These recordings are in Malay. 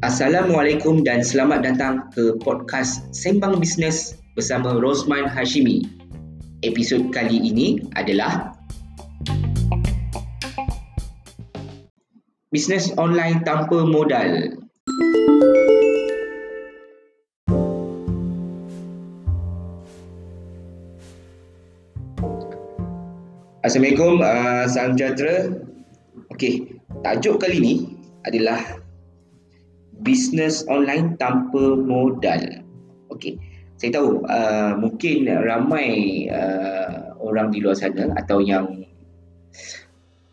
Assalamualaikum dan selamat datang ke podcast Sembang Bisnes bersama Rosman Hashimi. Episod kali ini adalah Bisnes online tanpa modal. Assalamualaikum, uh, salam sejahtera. Okey, tajuk kali ini adalah bisnes online tanpa modal. Okey. Saya tahu uh, mungkin ramai uh, orang di luar sana atau yang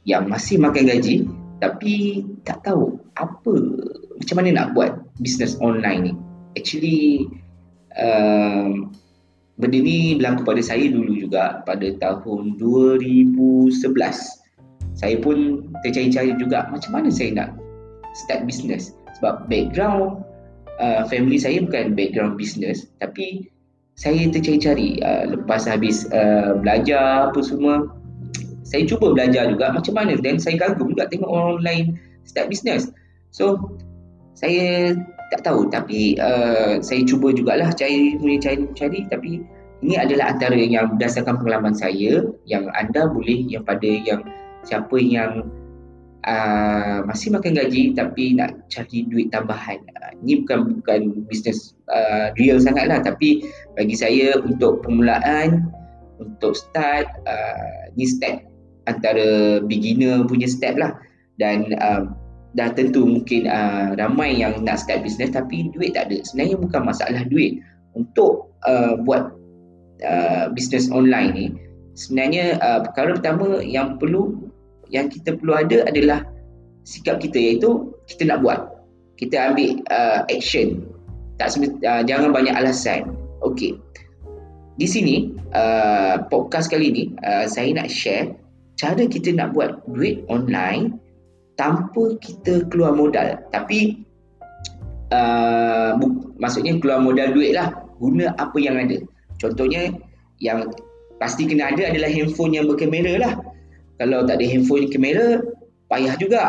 yang masih makan gaji tapi tak tahu apa macam mana nak buat bisnes online ni. Actually uh, benda ni berlaku pada saya dulu juga pada tahun 2011. Saya pun tercari-cari juga macam mana saya nak start bisnes sebab background uh, family saya bukan background business. Tapi saya tercari-cari uh, lepas habis uh, belajar apa semua saya cuba belajar juga macam mana. Dan saya kagum juga tengok orang lain start business. So saya tak tahu. Tapi uh, saya cuba jugalah cari cari cari. Tapi ini adalah antara yang berdasarkan pengalaman saya yang anda boleh yang pada yang siapa yang uh, masih makan gaji tapi nak cari duit tambahan. Uh, ini bukan bukan bisnes uh, real sangatlah tapi bagi saya untuk permulaan untuk start uh, ni step antara beginner punya step lah dan uh, dah tentu mungkin uh, ramai yang nak start bisnes tapi duit tak ada. Sebenarnya bukan masalah duit. Untuk uh, buat uh, bisnes online ni sebenarnya uh, perkara pertama yang perlu yang kita perlu ada adalah sikap kita iaitu kita nak buat. Kita ambil uh, action. Tak uh, jangan banyak alasan. Okey. Di sini uh, podcast kali ni uh, saya nak share cara kita nak buat duit online tanpa kita keluar modal. Tapi uh, maksudnya keluar modal duit lah. Guna apa yang ada. Contohnya yang pasti kena ada adalah handphone yang berkamera lah kalau tak ada handphone kamera payah juga.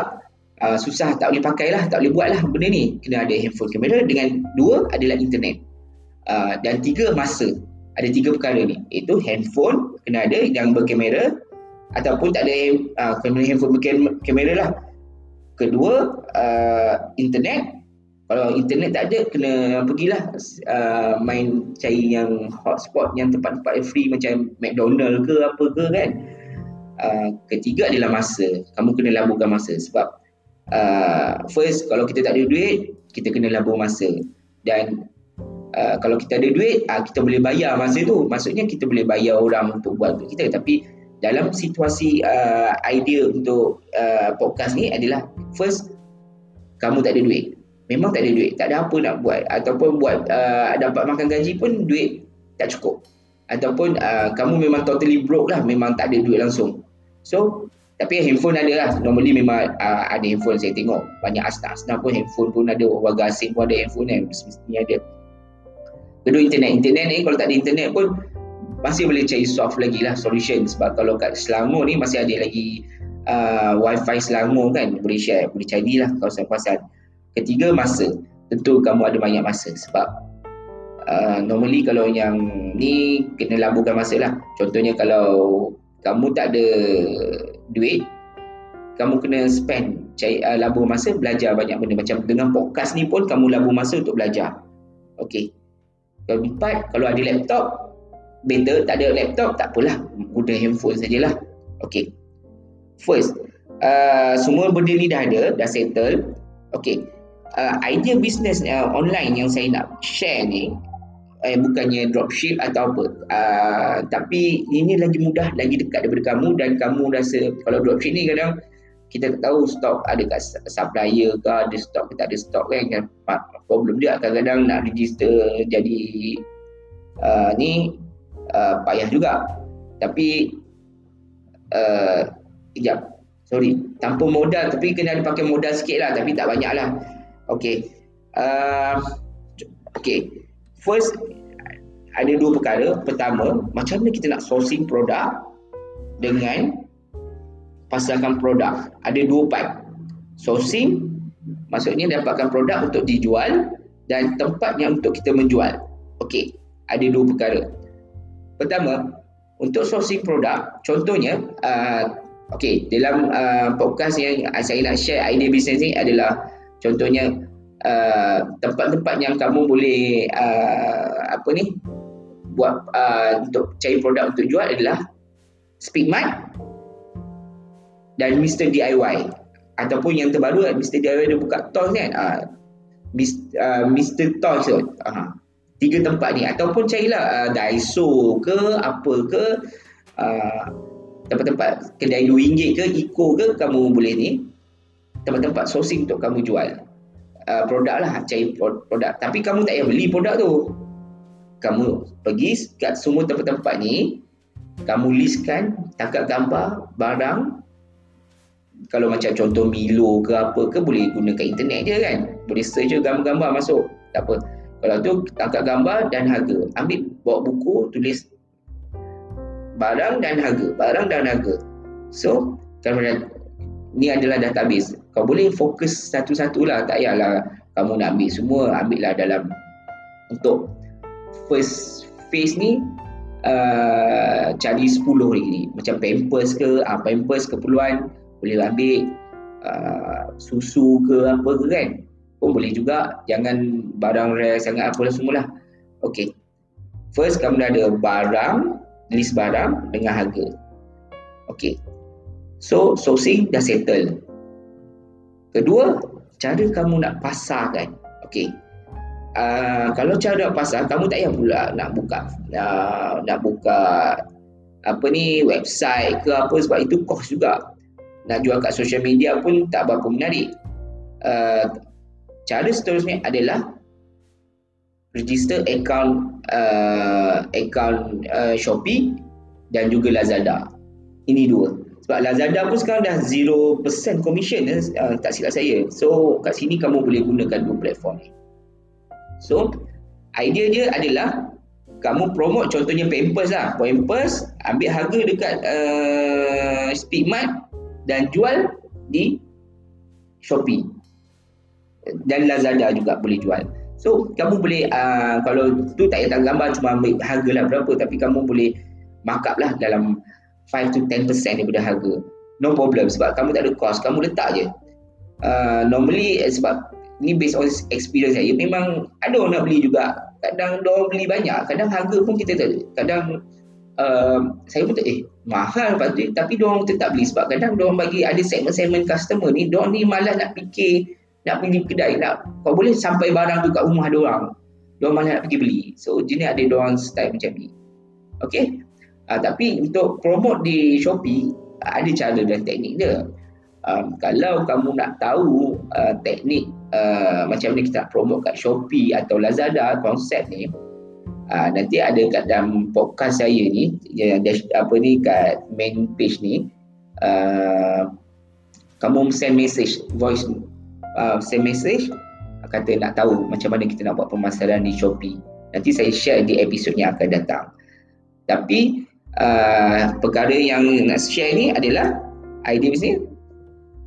Uh, susah tak boleh pakai lah tak boleh buat lah benda ni. Kena ada handphone kamera. Dengan dua adalah internet. Uh, dan tiga masa. Ada tiga perkara ni. Iaitu handphone kena ada yang berkamera ataupun tak ada uh, kamera handphone berkamera lah. Kedua uh, internet. Kalau internet tak ada kena pergilah uh, main cari yang hotspot yang tempat-tempat free macam McDonald ke apa ke kan uh, ketiga adalah masa. Kamu kena laburkan masa. Sebab uh, first kalau kita tak ada duit kita kena labur masa. Dan uh, kalau kita ada duit uh, kita boleh bayar masa tu. Maksudnya kita boleh bayar orang untuk buat untuk kita. Tapi dalam situasi uh, idea untuk uh, podcast ni adalah first kamu tak ada duit. Memang tak ada duit. Tak ada apa nak buat. Ataupun buat uh, dapat makan gaji pun duit tak cukup. Ataupun uh, kamu memang totally broke lah. Memang tak ada duit langsung So tapi handphone ada lah. Normally memang uh, ada handphone saya tengok. Banyak asnaf-asnaf pun handphone pun ada. Warga asing pun ada handphone kan Mesti ada. Kedua internet. Internet ni kalau tak ada internet pun Masih boleh cari soft lagi lah solution. Sebab kalau kat Selangor ni masih ada lagi uh, Wi-Fi Selangor kan. Boleh share. Boleh cari lah kawasan-kawasan Ketiga masa. Tentu kamu ada banyak masa. Sebab uh, Normally kalau yang ni Kena laburkan masa lah. Contohnya kalau kamu tak ada duit kamu kena spend cari uh, labur masa belajar banyak benda. Macam dengan podcast ni pun kamu labur masa untuk belajar. Okey. Kalau empat kalau ada laptop better. Tak ada laptop tak apalah. Guna handphone sajalah. Okey. First uh, semua benda ni dah ada dah settle. Okey. Uh, idea business uh, online yang saya nak share ni eh, bukannya dropship atau apa. Uh, tapi ini lagi mudah lagi dekat daripada kamu dan kamu rasa kalau dropship ni kadang kita tak tahu stok ada kat supplier ke ada stok ke tak ada stok kan, kan problem dia kadang-kadang nak register jadi uh, ni uh, payah juga. Tapi uh, sekejap. Sorry. Tanpa modal tapi kena ada pakai modal sikit lah tapi tak banyak lah ok uh, ok first ada dua perkara. Pertama, macam mana kita nak sourcing produk dengan pasarkan produk. Ada dua part. Sourcing maksudnya dapatkan produk untuk dijual dan tempat yang untuk kita menjual. Okey, ada dua perkara. Pertama, untuk sourcing produk, contohnya uh, okey, dalam uh, podcast yang saya nak share idea bisnes ni adalah contohnya uh, tempat-tempat yang kamu boleh uh, apa ni buat uh, untuk cari produk untuk jual adalah Speedmart dan Mr DIY ataupun yang terbaru Mr DIY dia buka toys kan? Uh, Mr Toys tu uh, tiga tempat ni. Ataupun carilah uh, Daiso ke apa ke uh, tempat-tempat kedai RM2 ke Eco ke kamu boleh ni tempat-tempat sourcing untuk kamu jual uh, produk lah cari produk. Tapi kamu tak payah beli produk tu. Kamu pergi kat semua tempat-tempat ni kamu listkan tangkap gambar barang. Kalau macam contoh Milo ke apa ke boleh gunakan internet je kan. Boleh search je gambar-gambar masuk. Tak apa. Kalau tu tangkap gambar dan harga. Ambil bawa buku tulis barang dan harga. Barang dan harga. So kalau ni adalah database kau boleh fokus satu-satu lah. Tak payahlah kamu nak ambil semua ambil lah dalam untuk first phase ni uh, cari 10 lagi macam pampers ke uh, pampers keperluan boleh ambil uh, susu ke apa ke kan. Pun boleh juga. Jangan barang rare sangat apa lah semualah. Okey. First kamu dah ada barang list barang dengan harga. Okey so sourcing dah settle. Kedua cara kamu nak pasarkan okey uh, kalau cara nak pasar kamu tak payah pula nak buka uh, nak buka apa ni website ke apa sebab itu kos juga. Nak jual kat social media pun tak berapa menarik. Uh, cara seterusnya adalah register account uh, account uh, Shopee dan juga Lazada. Ini dua sebab Lazada pun sekarang dah 0% commission uh, tak silap saya so kat sini kamu boleh gunakan dua platform ni So, idea dia adalah kamu promote contohnya Pampers lah. Pampers ambil harga dekat uh, Speedmart dan jual di Shopee. Dan Lazada juga boleh jual. So, kamu boleh, uh, kalau tu tak payah gambar cuma ambil harga lah berapa tapi kamu boleh markup lah dalam 5 to 10% daripada harga. No problem sebab kamu tak ada cost, kamu letak je. Uh, normally sebab ni based on experience saya memang ada orang nak beli juga. Kadang dia beli banyak kadang harga pun kita tak kadang uh, saya pun tak eh mahal pasti tapi dia orang tetap beli. Sebab kadang orang bagi ada segmen-segmen customer ni dia ni malas nak fikir nak pergi kedai nak kau boleh sampai barang tu kat rumah orang. Dia malas nak pergi beli. So jenis ada dia orang style macam ni. Okey uh, tapi untuk promote di Shopee ada cara dan teknik dia. Um, kalau kamu nak tahu uh, teknik uh, macam mana kita nak promote kat Shopee atau Lazada konsep ni uh, nanti ada kat dalam podcast saya ni yang dash, apa ni kat main page ni uh, kamu send message voice uh, send message kata nak tahu macam mana kita nak buat pemasaran di Shopee. Nanti saya share di episod yang akan datang. Tapi uh, perkara yang nak share ni adalah idea bisnes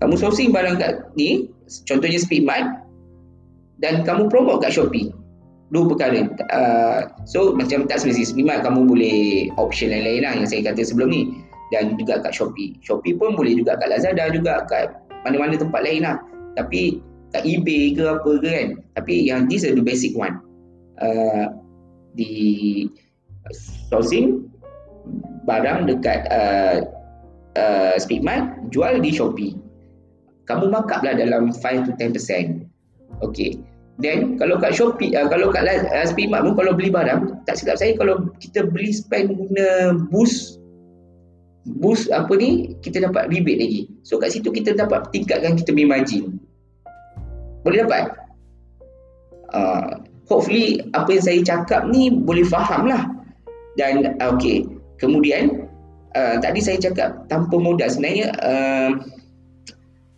kamu sourcing barang kat ni contohnya Speedmart dan kamu promote kat Shopee. Dua perkara. Uh, so macam tak semestinya Speedmart kamu boleh option lain-lain lah yang saya kata sebelum ni. Dan juga kat Shopee. Shopee pun boleh juga kat Lazada juga kat mana-mana tempat lain lah. Tapi kat eBay ke apa ke kan. Tapi yang this is the basic one. Uh, di sourcing barang dekat uh, uh, Speedmart jual di Shopee kamu markup lah dalam 5 to 10%. Okay. Then kalau kat Shopee, uh, kalau kat uh, Speedmart pun kalau beli barang, tak silap saya kalau kita beli spend guna boost, boost apa ni, kita dapat rebate lagi. So kat situ kita dapat tingkatkan kita punya margin. Boleh dapat? Uh, hopefully apa yang saya cakap ni boleh faham lah. Dan uh, okay, kemudian uh, tadi saya cakap tanpa modal. Sebenarnya uh,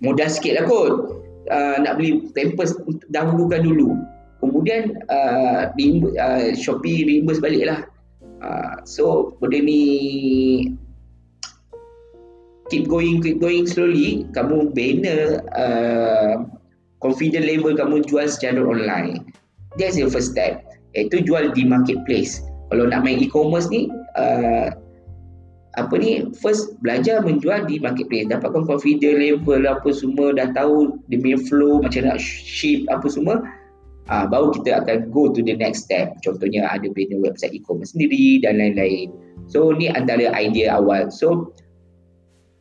modal sikit lah kot. Uh, nak beli pampers dahulukan dulu. Kemudian uh, uh, Shopee reimburse balik lah. Uh, so benda ni keep going keep going slowly. Kamu bina uh, confident level kamu jual secara online. That's the first step. Iaitu jual di marketplace. Kalau nak main e-commerce ni uh, apa ni first belajar menjual di marketplace. Dapatkan confident level apa semua dah tahu the main flow macam nak ship apa semua uh, baru kita akan go to the next step. Contohnya ada punya website e-commerce sendiri dan lain-lain. So ni antara idea awal. So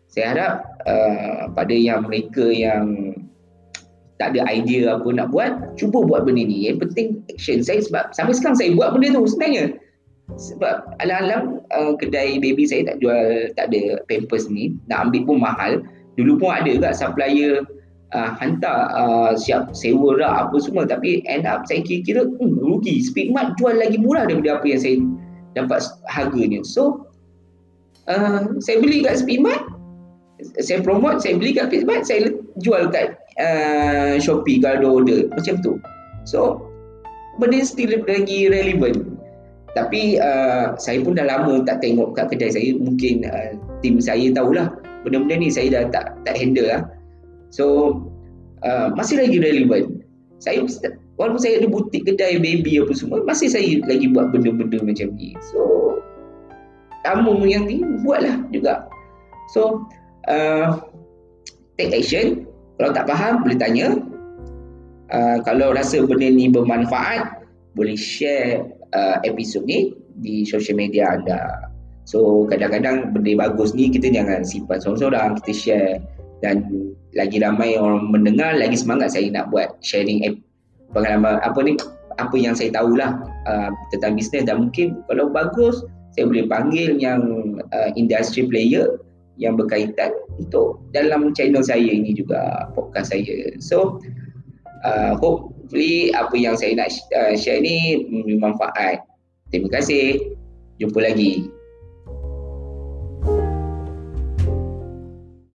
saya harap uh, pada yang mereka yang tak ada idea apa nak buat cuba buat benda ni. Yang penting action. Saya sebab sampai sekarang saya buat benda tu sebenarnya sebab alam-alam uh, kedai baby saya tak jual tak ada pampers ni. Nak ambil pun mahal. Dulu pun ada juga supplier uh, hantar uh, siap sewa rak apa semua. Tapi end up saya kira-kira hmm, rugi. Speedmart jual lagi murah daripada apa yang saya dapat harganya. So uh, saya beli kat Speedmart saya promote saya beli kat Speedmart saya jual kat uh, Shopee kalau ada order. Macam tu. So benda still lagi relevant tapi uh, saya pun dah lama tak tengok kat kedai saya. Mungkin uh, tim saya tahulah benda-benda ni saya dah tak tak handle lah. So uh, masih lagi relevan. Saya walaupun saya ada butik kedai baby apa semua masih saya lagi buat benda-benda macam ni. So kamu yang ni buatlah juga. So uh, take action. Kalau tak faham boleh tanya. Uh, kalau rasa benda ni bermanfaat boleh share uh, episod ni di social media anda. So kadang-kadang benda bagus ni kita jangan simpan seorang-seorang, kita share dan lagi ramai orang mendengar, lagi semangat saya nak buat sharing pengalaman apa ni apa yang saya tahulah uh, tentang bisnes dan mungkin kalau bagus saya boleh panggil yang uh, industry player yang berkaitan untuk dalam channel saya ini juga podcast saya. So uh, hopefully apa yang saya nak uh, share ni bermanfaat. Terima kasih. Jumpa lagi.